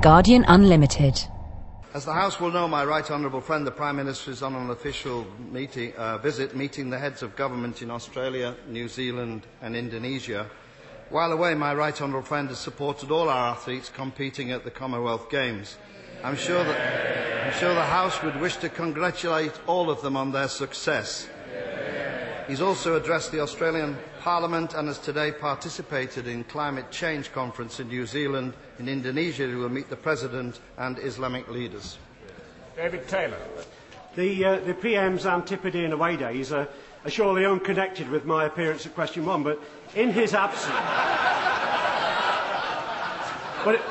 Guardian Unlimited. As the House will know, my right honourable friend, the Prime Minister, is on an official meeting, uh, visit meeting the heads of government in Australia, New Zealand, and Indonesia. While away, my right honourable friend has supported all our athletes competing at the Commonwealth Games. I'm sure that I'm sure the House would wish to congratulate all of them on their success. He's also addressed the Australian Parliament and has today participated in climate change conference in New Zealand, in Indonesia, he will meet the President and Islamic leaders. David Taylor. The, uh, the PM's Antipodean away days are, are surely unconnected with my appearance at question one, but in his absence. but, it,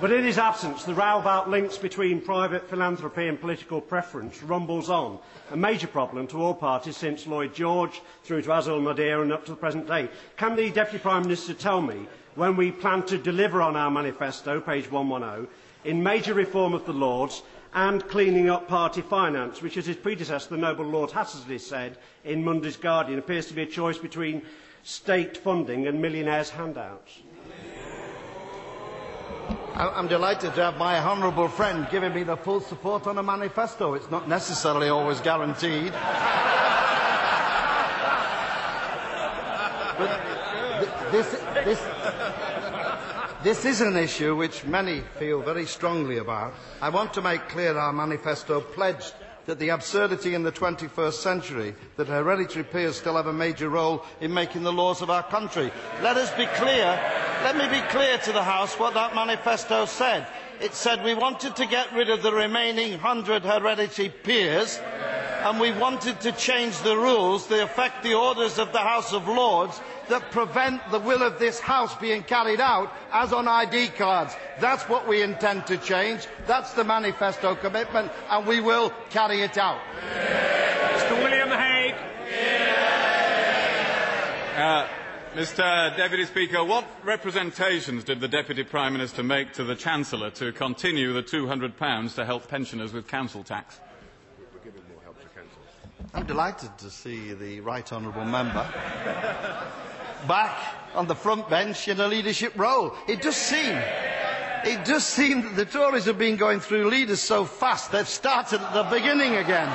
But in his absence, the row about links between private philanthropy and political preference rumbles on, a major problem to all parties since Lloyd George through to Azul Madeira and up to the present day. Can the Deputy Prime Minister tell me when we plan to deliver on our manifesto, page 110, in major reform of the Lords and cleaning up party finance, which, as his predecessor, the noble Lord Hattersley, said in Monday's Guardian, appears to be a choice between state funding and millionaires' handouts? I'm delighted to have my honourable friend giving me the full support on a manifesto. It's not necessarily always guaranteed. but this, this, this is an issue which many feel very strongly about. I want to make clear our manifesto pledged that the absurdity in the 21st century that hereditary peers still have a major role in making the laws of our country. Let us be clear, let me be clear to the House what that manifesto said. It said we wanted to get rid of the remaining 100 hereditary peers and we wanted to change the rules that affect the orders of the House of Lords that prevent the will of this House being carried out as on ID cards. That's what we intend to change. That's the manifesto commitment, and we will carry it out. Mr. William Hague. Uh, Mr Deputy Speaker, what representations did the Deputy Prime Minister make to the Chancellor to continue the £200 to help pensioners with council tax? I'm delighted to see the Right Honourable Member back on the front bench in a leadership role. It does seem, it does seem that the Tories have been going through leaders so fast they've started at the beginning again.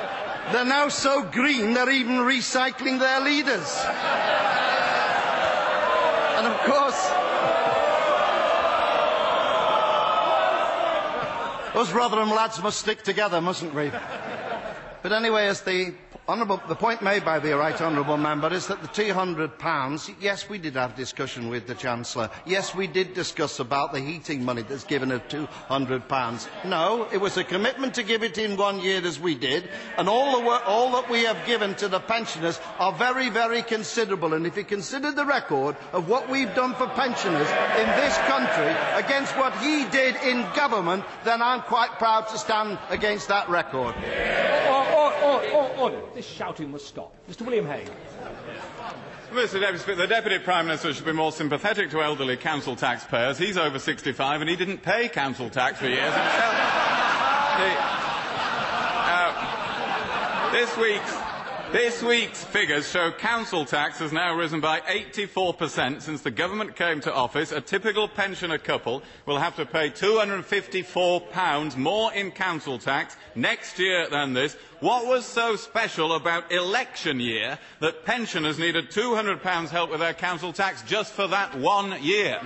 They're, now so green they're even recycling their leaders. And of course, us Rotherham lads must stick together, mustn't we? But anyway, as the the point made by the right honourable member is that the £200, yes, we did have discussion with the Chancellor. Yes, we did discuss about the heating money that's given of £200. No, it was a commitment to give it in one year as we did, and all, that we have given to the pensioners are very, very considerable. And if you consider the record of what we've done for pensioners in this country against what he did in government, then I'm quite proud to stand against that record. This shouting must stop. Mr. William Hague. Mr. Deputy the Deputy Prime Minister should be more sympathetic to elderly council taxpayers. He's over 65 and he didn't pay council tax for years himself. uh, this week's this week's figures show council tax has now risen by 84% since the government came to office. A typical pensioner couple will have to pay £254 more in council tax next year than this. What was so special about election year that pensioners needed £200 help with their council tax just for that one year?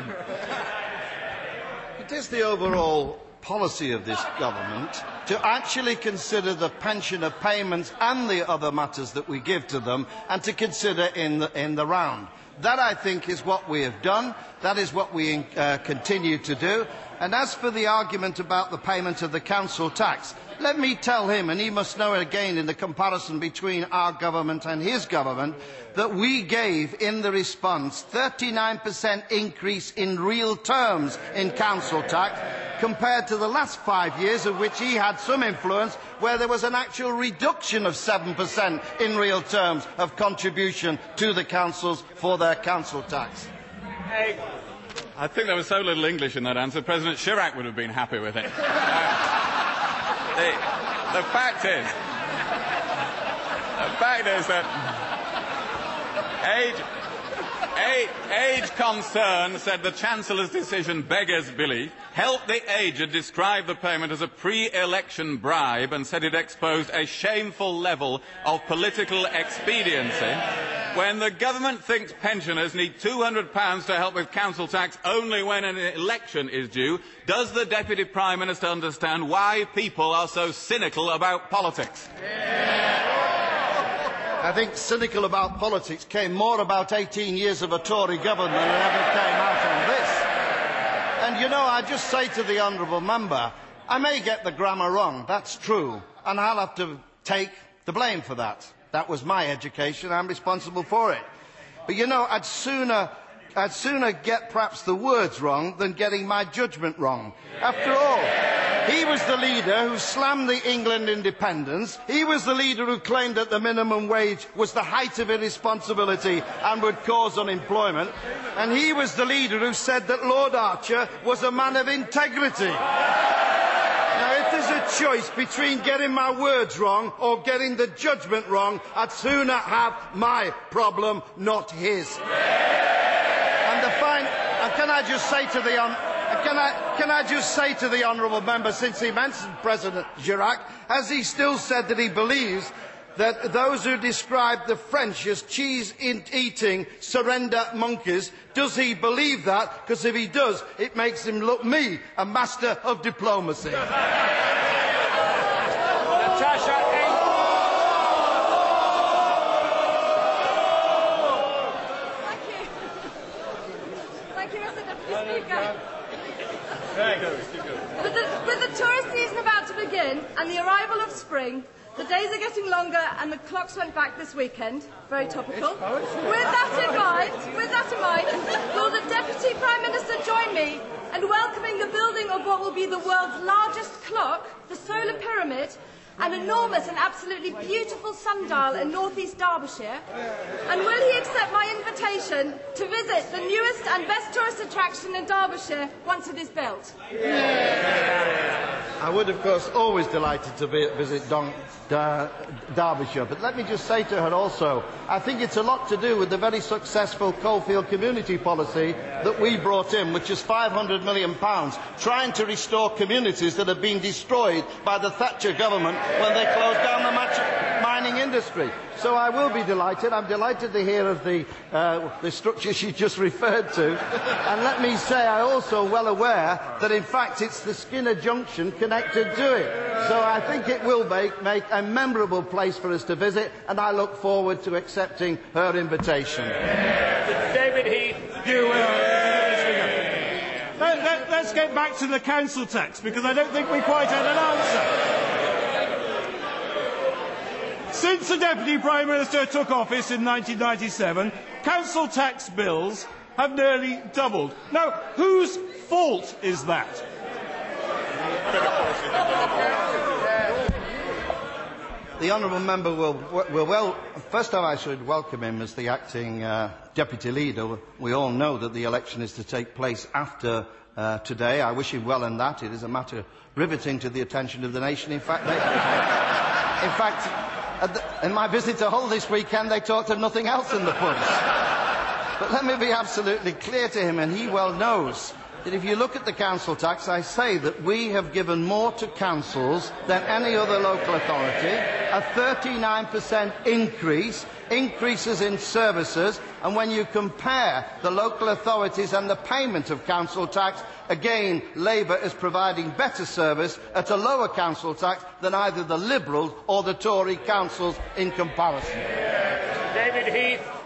It is the overall policy of this government to actually consider the pensioner payments and the other matters that we give to them and to consider in the, in the round. That, I think, is what we have done. That is what we uh, continue to do. And as for the argument about the payment of the council tax, let me tell him, and he must know it again in the comparison between our government and his government, that we gave in the response 39% increase in real terms in council tax compared to the last five years of which he had some influence where there was an actual reduction of 7% in real terms of contribution to the councils for their council tax. Hey. I think there was so little English in that answer, President Chirac would have been happy with it. The, the fact is, the fact is that age, Age Concern said the Chancellor's decision beggars belief. Help the Aged described the payment as a pre-election bribe and said it exposed a shameful level of political expediency. When the government thinks pensioners need £200 to help with council tax only when an election is due, does the Deputy Prime Minister understand why people are so cynical about politics? I think cynical about politics came more about 18 years of a Tory government than ever came out on this. And you know, I just say to the honourable member, I may get the grammar wrong, that's true, and I'll have to take the blame for that. That was my education, I'm responsible for it. But you know, I'd sooner, I'd sooner get perhaps the words wrong than getting my judgment wrong. After all, he was the leader who slammed the England independence. He was the leader who claimed that the minimum wage was the height of irresponsibility and would cause unemployment. And he was the leader who said that Lord Archer was a man of integrity. Now, if there's a choice between getting my words wrong or getting the judgment wrong, I'd sooner have my problem, not his. And the fine, and can I just say to the can I, can I just say to the honourable member, since he mentioned President Chirac, has he still said that he believes that those who describe the French as cheese-eating surrender monkeys, does he believe that? Because if he does, it makes him look me a master of diplomacy. Natasha Thank you. Thank you, Mr. Deputy Speaker. With the, with the tourist season about to begin and the arrival of spring, the days are getting longer and the clocks went back this weekend. Very topical. With that in mind, with that in mind, will the Deputy Prime Minister join me in welcoming the building of what will be the world's largest clock, the Solar Pyramid, an enormous and absolutely beautiful sundial in northeast Derbyshire? And will he accept my invitation to visit the newest and best tourist attraction in Derbyshire once it is built? I would, of course, always delighted to visit Don, Dar, Derbyshire, but let me just say to her also, I think it's a lot to do with the very successful Coalfield community policy that we brought in, which is £500 million, trying to restore communities that have been destroyed by the Thatcher government when they closed down the match- industry. So I will be delighted. I'm delighted to hear of the, uh, the structure she just referred to. And let me say, I'm also well aware that in fact it's the Skinner Junction connected to it. So I think it will make, make a memorable place for us to visit, and I look forward to accepting her invitation. David Heath. You will. Let, let's get back to the council tax because I don't think we quite had an answer. Since the Deputy Prime Minister took office in 1997, council tax bills have nearly doubled. Now, whose fault is that? The honourable member will, will well. First of all, I should welcome him as the acting uh, deputy leader. We all know that the election is to take place after uh, today. I wish him well in that. It is a matter riveting to the attention of the nation. In fact, they, in fact, in my visit to Hull this weekend, they talked of nothing else in the pubs. But let me be absolutely clear to him, and he well knows that if you look at the council tax, I say that we have given more to councils than any other local authority, a 39% increase, increases in services, and when you compare the local authorities and the payment of council tax, again, Labour is providing better service at a lower council tax than either the Liberals or the Tory councils in comparison. David Heath.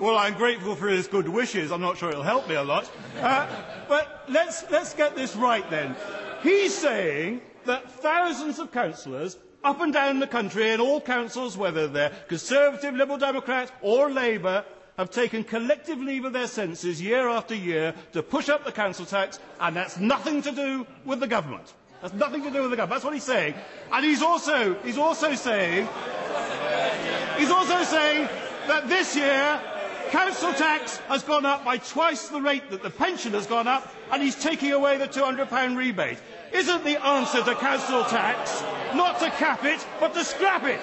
Well, I'm grateful for his good wishes. I'm not sure it'll help me a lot. Uh, but let's, let's get this right then. He's saying that thousands of councillors up and down the country in all councils, whether they're Conservative, Liberal Democrat or Labour, have taken collective leave of their senses year after year to push up the council tax, and that's nothing to do with the government. That's nothing to do with the government. That's what he's saying. And he's also, he's also saying, he's also saying that this year council tax has gone up by twice the rate that the pension has gone up, and he's taking away the £200 rebate. Isn't the answer to council tax not to cap it, but to scrap it?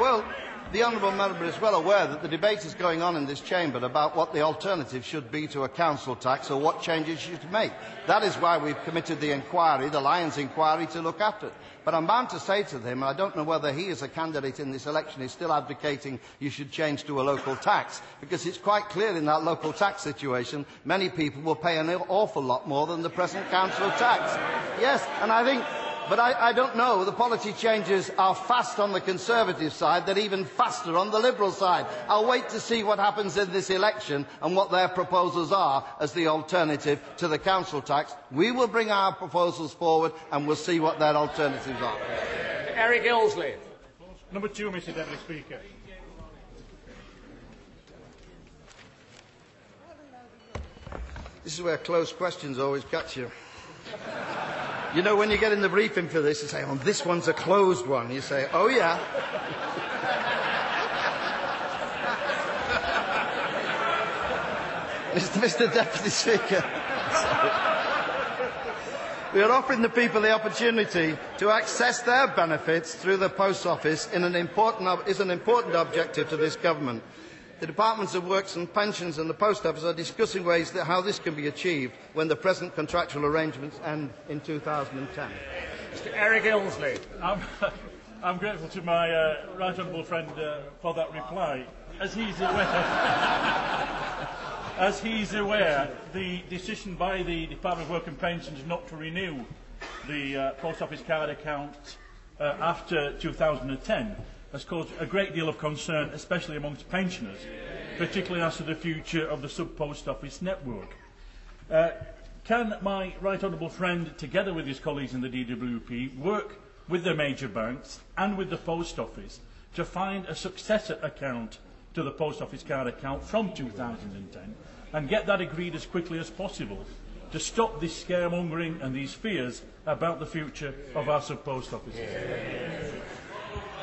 Well, the Honourable Member is well aware that the debate is going on in this chamber about what the alternative should be to a council tax or what changes you should make. That is why we've committed the inquiry, the Lyons inquiry, to look at it. But I'm bound to say to him, I don't know whether he as a candidate in this election is still advocating you should change to a local tax, because it's quite clear in that local tax situation, many people will pay an awful lot more than the present council tax. Yes, and I think but I, I, don't know. The policy changes are fast on the Conservative side. They're even faster on the Liberal side. I'll wait to see what happens in this election and what their proposals are as the alternative to the council tax. We will bring our proposals forward and we'll see what their alternatives are. Eric Illsley. Number two, Mr Deputy Speaker. This is where close questions always catch you. You know, when you get in the briefing for this, you say, oh, this one's a closed one. You say, oh, yeah. Mr. Deputy Speaker. we are offering the people the opportunity to access their benefits through the post office an important, is an important objective to this government. The Departments of Works and Pensions and the Post Office are discussing ways that how this can be achieved when the present contractual arrangements end in 2010. Mr Eric Illsley. I'm, I'm grateful to my uh, right honourable friend uh, for that reply. As he's aware, as he's aware, the decision by the Department of Work and Pensions not to renew the uh, post office card account uh, after 2010 has caused a great deal of concern, especially amongst pensioners, particularly as to the future of the sub-post office network. Uh, can my right honourable friend, together with his colleagues in the DWP, work with the major banks and with the post office to find a successor account to the post office card account from 2010 and get that agreed as quickly as possible to stop this scaremongering and these fears about the future of our sub-post offices? Yeah.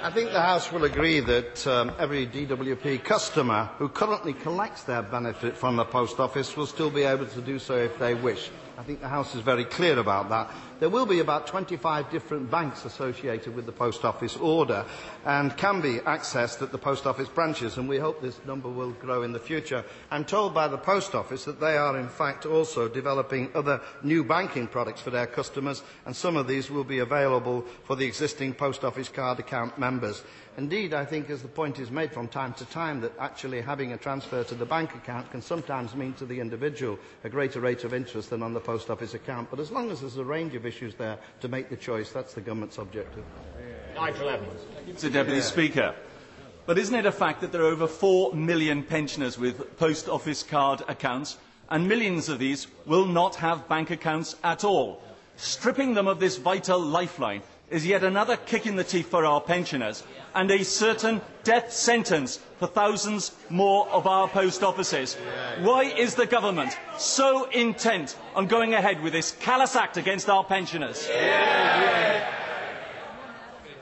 I think the House will agree that um, every DWP customer who currently collects their benefit from the post office will still be able to do so if they wish. I think the House is very clear about that. There will be about 25 different banks associated with the post office order and can be accessed at the post office branches, and we hope this number will grow in the future. I'm told by the post office that they are in fact also developing other new banking products for their customers, and some of these will be available for the existing post office card account members. Indeed, I think, as the point is made from time to time, that actually having a transfer to the bank account can sometimes mean to the individual a greater rate of interest than on the post office account. But as long as there's a range of issues there to make the choice, that's the government's objective. Nigel Evans. Mr Deputy yeah. Speaker. But isn't it a fact that there are over 4 million pensioners with post office card accounts, and millions of these will not have bank accounts at all? Stripping them of this vital lifeline is yet another kick in the teeth for our pensioners and a certain death sentence for thousands more of our post offices. Why is the government so intent on going ahead with this callous act against our pensioners?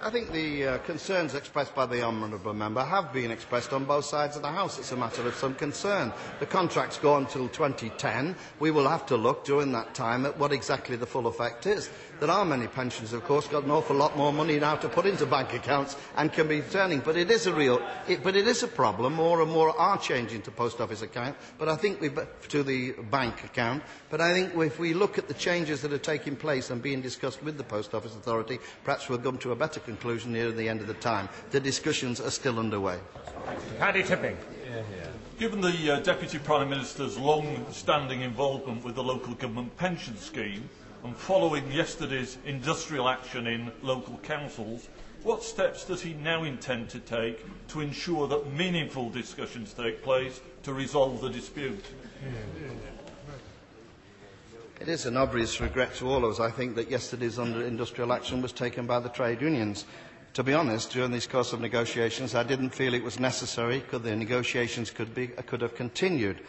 I think the uh, concerns expressed by the Honourable Member have been expressed on both sides of the House. It's a matter of some concern. The contracts go until 2010. We will have to look during that time at what exactly the full effect is. There are many pensions, of course, got an awful lot more money now to put into bank accounts and can be turning. But it is a real, it, but it is a problem. More and more are changing to post office account, but I think we to the bank account. But I think if we look at the changes that are taking place and being discussed with the post office authority, perhaps we'll come to a better conclusion near the end of the time. The discussions are still underway. Paddy Tipping. Given the uh, Deputy Prime Minister's long-standing involvement with the local government pension scheme, and following yesterday's industrial action in local councils, what steps does he now intend to take to ensure that meaningful discussions take place to resolve the dispute? It is an obvious regret to all of us, I think, that yesterday's industrial action was taken by the trade unions. To be honest, during this course of negotiations, I didn't feel it was necessary. Could the negotiations could, be, could have continued.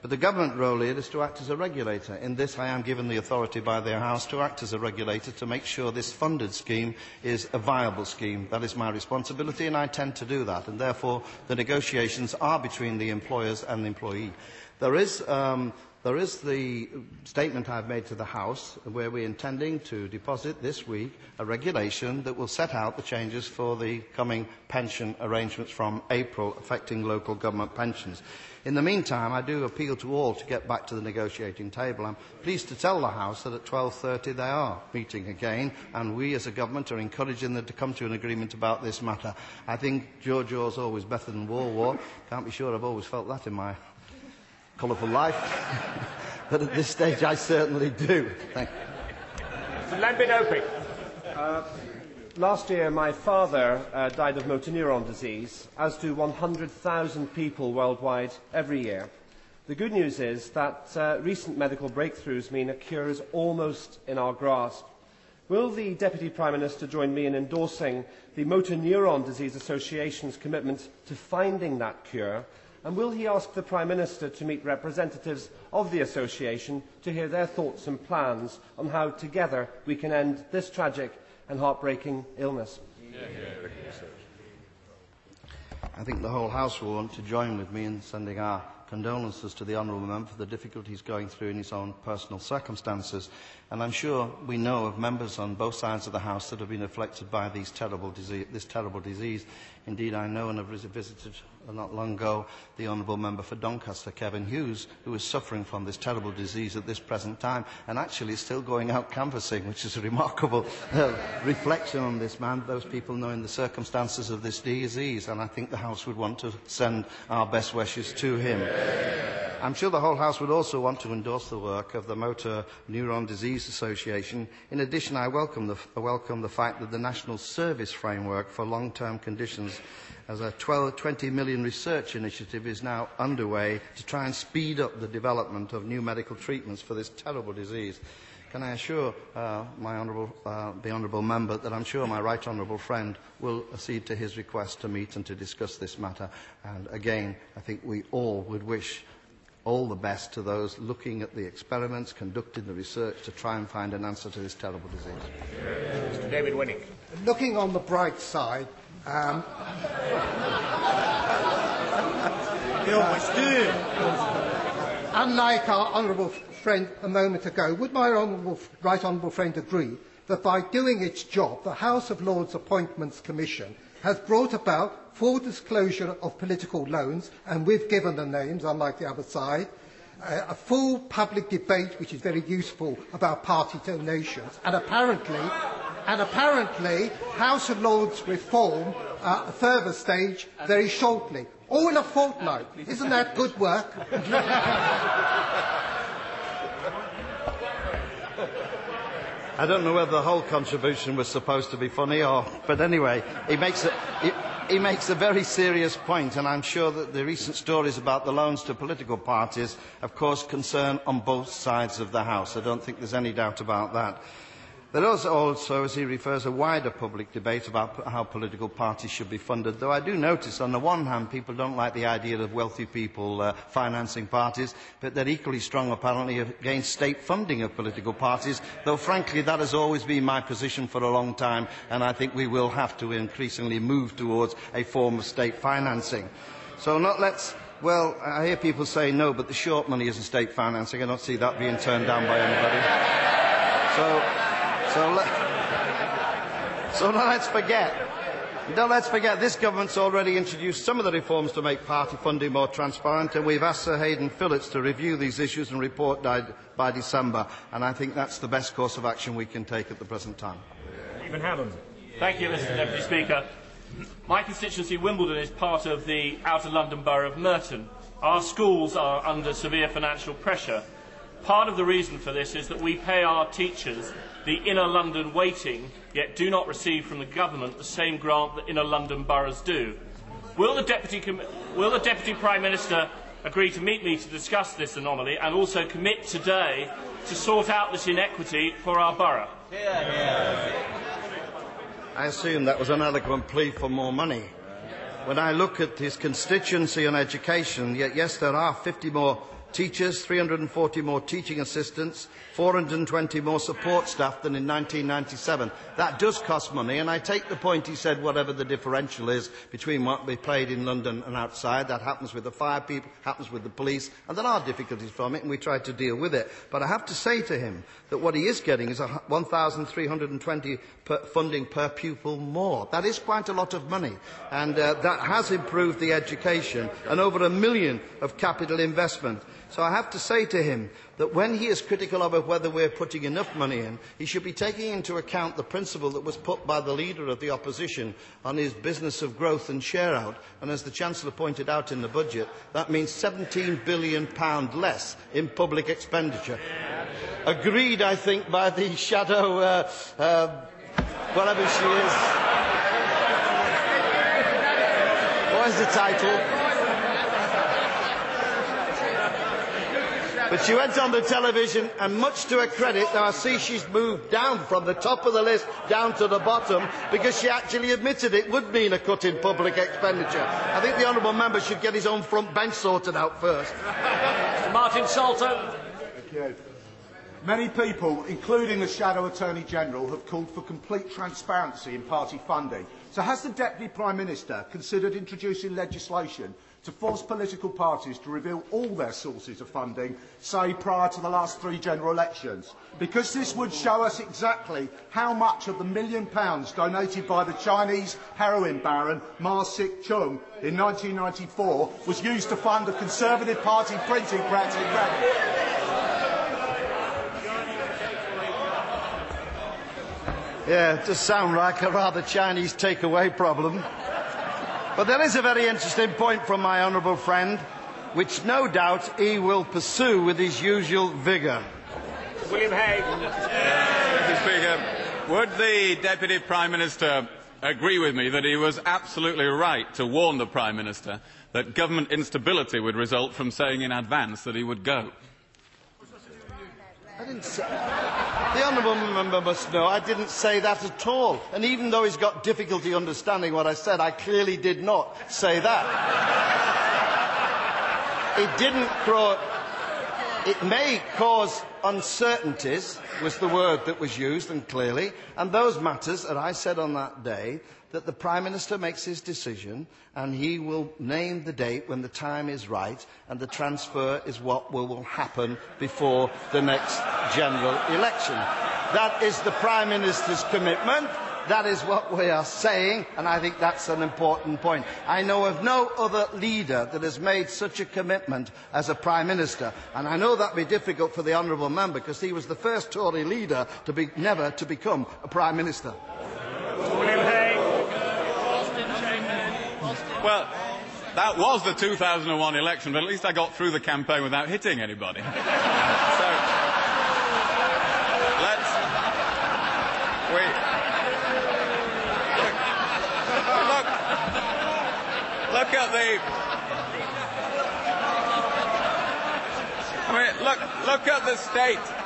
But the government role here is to act as a regulator. In this, I am given the authority by the House to act as a regulator to make sure this funded scheme is a viable scheme. That is my responsibility, and I intend to do that. And therefore, the negotiations are between the employers and the employee. There is um, There is the statement I've made to the House where we're intending to deposit this week a regulation that will set out the changes for the coming pension arrangements from April affecting local government pensions. In the meantime, I do appeal to all to get back to the negotiating table. I'm pleased to tell the House that at 12.30 they are meeting again, and we as a government are encouraging them to come to an agreement about this matter. I think Giorgio's always better than War War. Can't be sure I've always felt that in my colourful life. but at this stage, I certainly do. Thank you. Mr. Uh, last year, my father uh, died of motor neuron disease, as do 100,000 people worldwide every year. The good news is that uh, recent medical breakthroughs mean a cure is almost in our grasp. Will the Deputy Prime Minister join me in endorsing the Motor Neuron Disease Association's commitment to finding that cure and will he ask the Prime Minister to meet representatives of the Association to hear their thoughts and plans on how together we can end this tragic and heartbreaking illness? I think the whole House will want to join with me in sending our condolences to the Honourable Member for the difficulties going through in his own personal circumstances. And I'm sure we know of members on both sides of the House that have been afflicted by terrible disease, this terrible disease. Indeed, I know and have visited not long ago the Honourable Member for Doncaster, Kevin Hughes, who is suffering from this terrible disease at this present time and actually is still going out canvassing, which is a remarkable uh, reflection on this man, those people knowing the circumstances of this disease. And I think the House would want to send our best wishes to him. I'm sure the whole House would also want to endorse the work of the Motor Neuron Disease Association. In addition, I welcome the, welcome the fact that the National Service Framework for Long-Term Conditions as a 12, 20 million research initiative is now underway to try and speed up the development of new medical treatments for this terrible disease. Can I assure uh, my honourable, uh, the honourable member that I'm sure my right honourable friend will accede to his request to meet and to discuss this matter. And again, I think we all would wish all the best to those looking at the experiments, conducting the research to try and find an answer to this terrible disease. Mr. David Winnick. Looking on the bright side, um, you always do. Unlike our honourable friend a moment ago, would my honourable, right honourable friend agree that by doing its job, the House of Lords Appointments Commission has brought about full disclosure of political loans, and we've given the names, unlike the other side, uh, a full public debate, which is very useful, about party donations, and apparently and apparently House of Lords reform uh, a further stage very shortly. All in a fortnight. Isn't that good work? I don't know whether the whole contribution was supposed to be funny or, but anyway, he makes a, he, he makes a very serious point, and I'm sure that the recent stories about the loans to political parties, of course, concern on both sides of the House. I don't think there's any doubt about that. There is also, as he refers, a wider public debate about how political parties should be funded, though I do notice on the one hand people don't like the idea of wealthy people uh, financing parties, but they're equally strong apparently against state funding of political parties, though frankly that has always been my position for a long time, and I think we will have to increasingly move towards a form of state financing. So not let's well, I hear people say no, but the short money isn't state financing. I don't see that being turned down by anybody. So, so, let, so now let's forget. Don't let's forget, this government's already introduced some of the reforms to make party funding more transparent, and we've asked Sir Hayden Phillips to review these issues and report by December. And I think that's the best course of action we can take at the present time. Stephen Hammond. Thank you, Mr Deputy Speaker. My constituency, Wimbledon, is part of the Outer London Borough of Merton. Our schools are under severe financial pressure. Part of the reason for this is that we pay our teachers the inner London weighting, yet do not receive from the government the same grant that inner London boroughs do. Will the Deputy, Com- will the Deputy Prime Minister agree to meet me to discuss this anomaly and also commit today to sort out this inequity for our borough? I assume that was an eloquent plea for more money. When I look at his constituency on education, yet yes, there are 50 more teachers, 340 more teaching assistants, 420 more support staff than in 1997. That does cost money, and I take the point he said, whatever the differential is between what we paid in London and outside, that happens with the fire people, happens with the police, and there are difficulties from it, and we try to deal with it. But I have to say to him that what he is getting is 1,320 per funding per pupil more. That is quite a lot of money, and uh, that has improved the education, and over a million of capital investment. So I have to say to him that when he is critical of whether we're putting enough money in, he should be taking into account the principle that was put by the leader of the opposition on his business of growth and share out. And as the Chancellor pointed out in the budget, that means £17 billion less in public expenditure. Agreed, I think, by the shadow, uh, uh, whatever she is. What is the title? But she went on the television, and much to her credit, now I see she's moved down from the top of the list down to the bottom because she actually admitted it would mean a cut in public expenditure. I think the honourable member should get his own front bench sorted out first. Mr. Martin Salter. Thank you. Many people, including the Shadow Attorney General, have called for complete transparency in party funding. So has the Deputy Prime Minister considered introducing legislation to force political parties to reveal all their sources of funding, say prior to the last three general elections, because this would show us exactly how much of the million pounds donated by the Chinese heroin baron Ma Sik-chun in 1994 was used to fund a Conservative Party printing press in. Yeah, it does sound like a rather Chinese takeaway problem. But there is a very interesting point from my honourable friend, which no doubt he will pursue with his usual vigour. William Hague. Mr. Speaker, would the Deputy Prime Minister agree with me that he was absolutely right to warn the Prime Minister that government instability would result from saying in advance that he would go? I didn't say. The honourable member must know I didn't say that at all. And even though he's got difficulty understanding what I said, I clearly did not say that. it didn't grow. It may cause uncertainties, was the word that was used, and clearly, and those matters that I said on that day that the Prime Minister makes his decision and he will name the date when the time is right and the transfer is what will happen before the next general election. That is the Prime Minister's commitment. That is what we are saying, and I think that's an important point. I know of no other leader that has made such a commitment as a Prime Minister, and I know that will be difficult for the Honourable Member because he was the first Tory leader to be, never to become a Prime Minister. William Hague. Well, that was the 2001 election, but at least I got through the campaign without hitting anybody. so, let's. We. Look, look at the. I mean, look, look at the state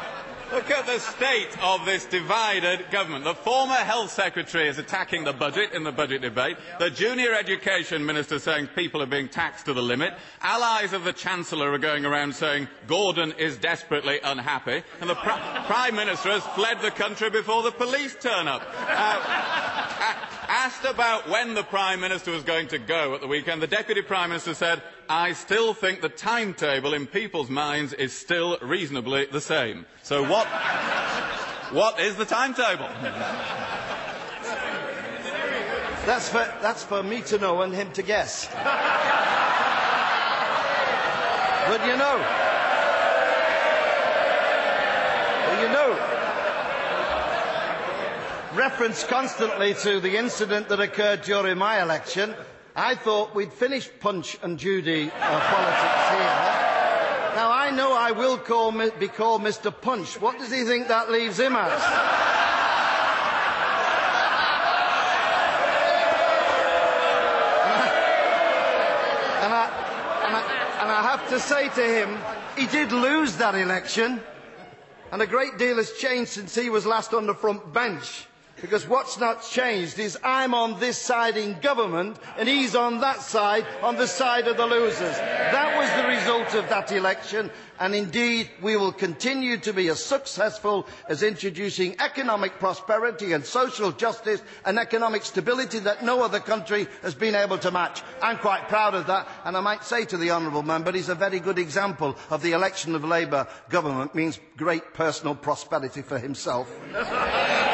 Look at the state of this divided government. The former health secretary is attacking the budget in the budget debate. The junior education minister saying people are being taxed to the limit. Allies of the chancellor are going around saying Gordon is desperately unhappy. And the prime minister has fled the country before the police turn up. Uh, asked about when the prime minister was going to go at the weekend, the deputy prime minister said, I still think the timetable in people's minds is still reasonably the same. So what, what is the timetable? That's for, that's for me to know and him to guess. but you know, well, you know, reference constantly to the incident that occurred during my election. I thought we'd finished Punch and Judy uh, politics here. Now, I know I will call, be called Mr. Punch. What does he think that leaves him as? And I have to say to him, he did lose that election, and a great deal has changed since he was last on the front bench. Because what's not changed is I'm on this side in government and he's on that side, on the side of the losers. That was the result of that election and indeed we will continue to be as successful as introducing economic prosperity and social justice and economic stability that no other country has been able to match. I'm quite proud of that and I might say to the honourable member he's a very good example of the election of Labour government means great personal prosperity for himself.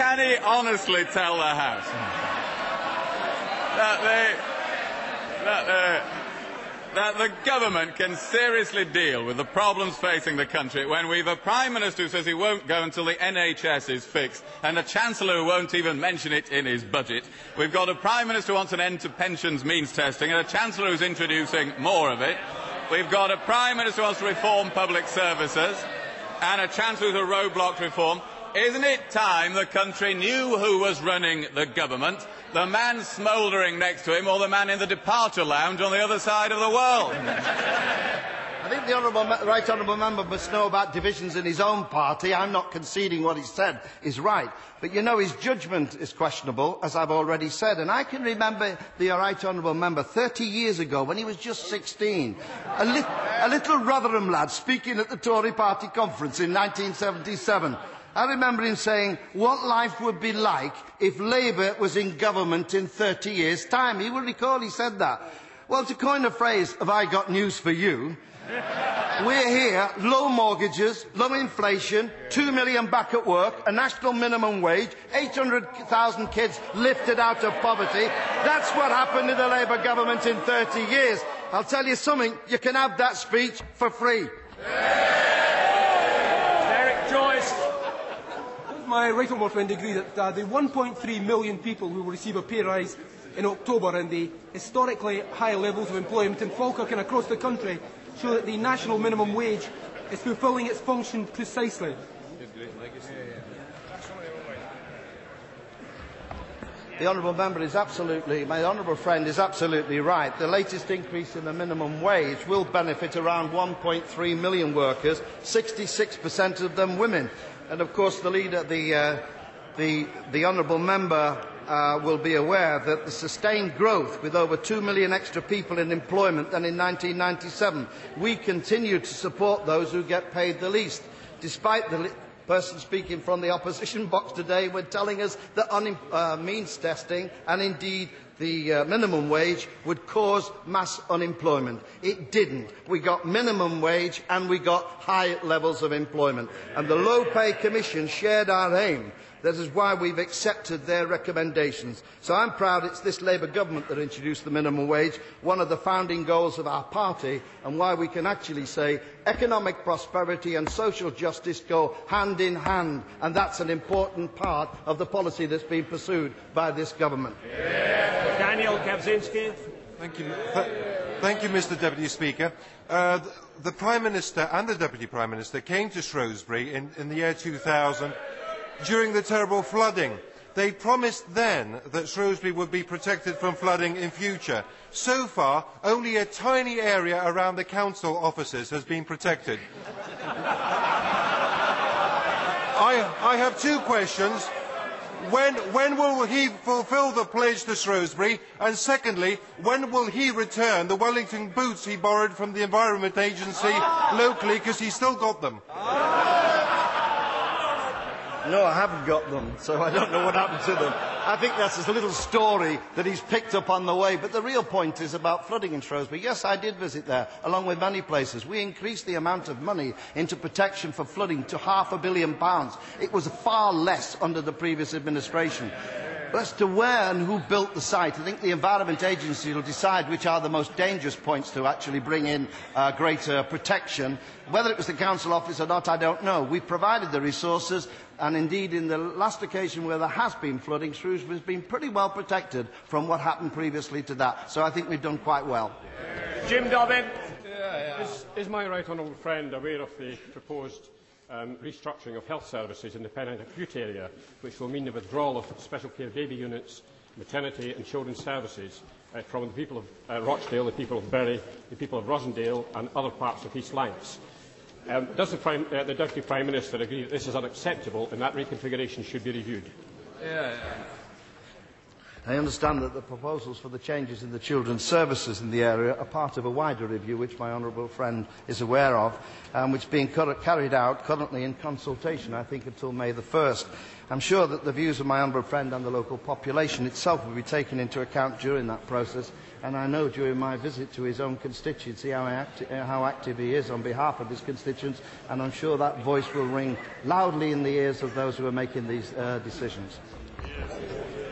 Can he honestly tell the House that the, that that the government can seriously deal with the problems facing the country when we've a Prime Minister who says he won't go until the NHS is fixed and a Chancellor who won't even mention it in his budget. We've got a Prime Minister who wants an end to pensions means testing and a Chancellor who's introducing more of it. We've got a Prime Minister who wants to reform public services and a Chancellor who's a roadblock reform. Isn't it time the country knew who was running the government, the man smouldering next to him or the man in the departure lounge on the other side of the world? I think the honourable, right honourable member must know about divisions in his own party. I'm not conceding what he said is right. But you know, his judgment is questionable, as I've already said. And I can remember the uh, right honourable member 30 years ago when he was just 16. A, li a little Rotherham lad speaking at the Tory party conference in 1977. I remember him saying what life would be like if Labour was in government in 30 years' time. He will recall he said that. Well, to coin a phrase, have I got news for you? We're here, low mortgages, low inflation, two million back at work, a national minimum wage, 800,000 kids lifted out of poverty. That's what happened in the Labour government in 30 years. I'll tell you something, you can have that speech for free. Derek my right honourable friend agree that uh, the 1.3 million people who will receive a pay rise in October and the historically high levels of employment in Falkirk and across the country show that the national minimum wage is fulfilling its function precisely. The honourable member is absolutely, my honourable friend is absolutely right. The latest increase in the minimum wage will benefit around 1.3 million workers, 66% of them women. And of course, the leader, the, uh, the, the honourable member uh, will be aware that the sustained growth with over 2 million extra people in employment than in 1997, we continue to support those who get paid the least. Despite the person speaking from the opposition box today were telling us that un- uh, means testing and indeed the uh, minimum wage would cause mass unemployment. It didn't. We got minimum wage and we got high levels of employment. And the Low Pay Commission shared our aim that is why we've accepted their recommendations. So I'm proud it's this Labour government that introduced the minimum wage, one of the founding goals of our party, and why we can actually say economic prosperity and social justice go hand in hand, and that's an important part of the policy that's been pursued by this government. Yeah. Daniel Kawczynski. Thank you. Th thank you, Mr Deputy Speaker. Uh, the, the Prime Minister and the Deputy Prime Minister came to Shrewsbury in, in the year 2000 during the terrible flooding. They promised then that Shrewsbury would be protected from flooding in future. So far, only a tiny area around the council offices has been protected. I, I have two questions. When, when will he fulfil the pledge to Shrewsbury? And secondly, when will he return the Wellington boots he borrowed from the Environment Agency locally because he's still got them? No, I haven't got them, so I don't know what happened to them. I think that's a little story that he's picked up on the way. But the real point is about flooding in Shrewsbury. Yes, I did visit there, along with many places. We increased the amount of money into protection for flooding to half a billion pounds. It was far less under the previous administration. As to where and who built the site, I think the Environment Agency will decide which are the most dangerous points to actually bring in uh, greater protection. Whether it was the council office or not, I don't know. We provided the resources, and indeed, in the last occasion where there has been flooding, Shrewsbury has been pretty well protected from what happened previously to that. So I think we've done quite well. Jim Dobbin. Is, is my right honourable friend aware of the proposed um, restructuring of health services in the Pennine Acute area, which will mean the withdrawal of special care baby units, maternity and children's services uh, from the people of uh, Rochdale, the people of Bury, the people of Rossendale and other parts of East Lancs. Um, does the, Prime, uh, the Deputy Prime Minister agree that this is unacceptable and that reconfiguration should be reviewed? Yeah. I understand that the proposals for the changes in the children's services in the area are part of a wider review which my honourable friend is aware of and which is being carried out currently in consultation, I think, until May the 1st. I'm sure that the views of my honourable friend and the local population itself will be taken into account during that process and I know during my visit to his own constituency how, acti how active he is on behalf of his constituents and I'm sure that voice will ring loudly in the ears of those who are making these uh, decisions.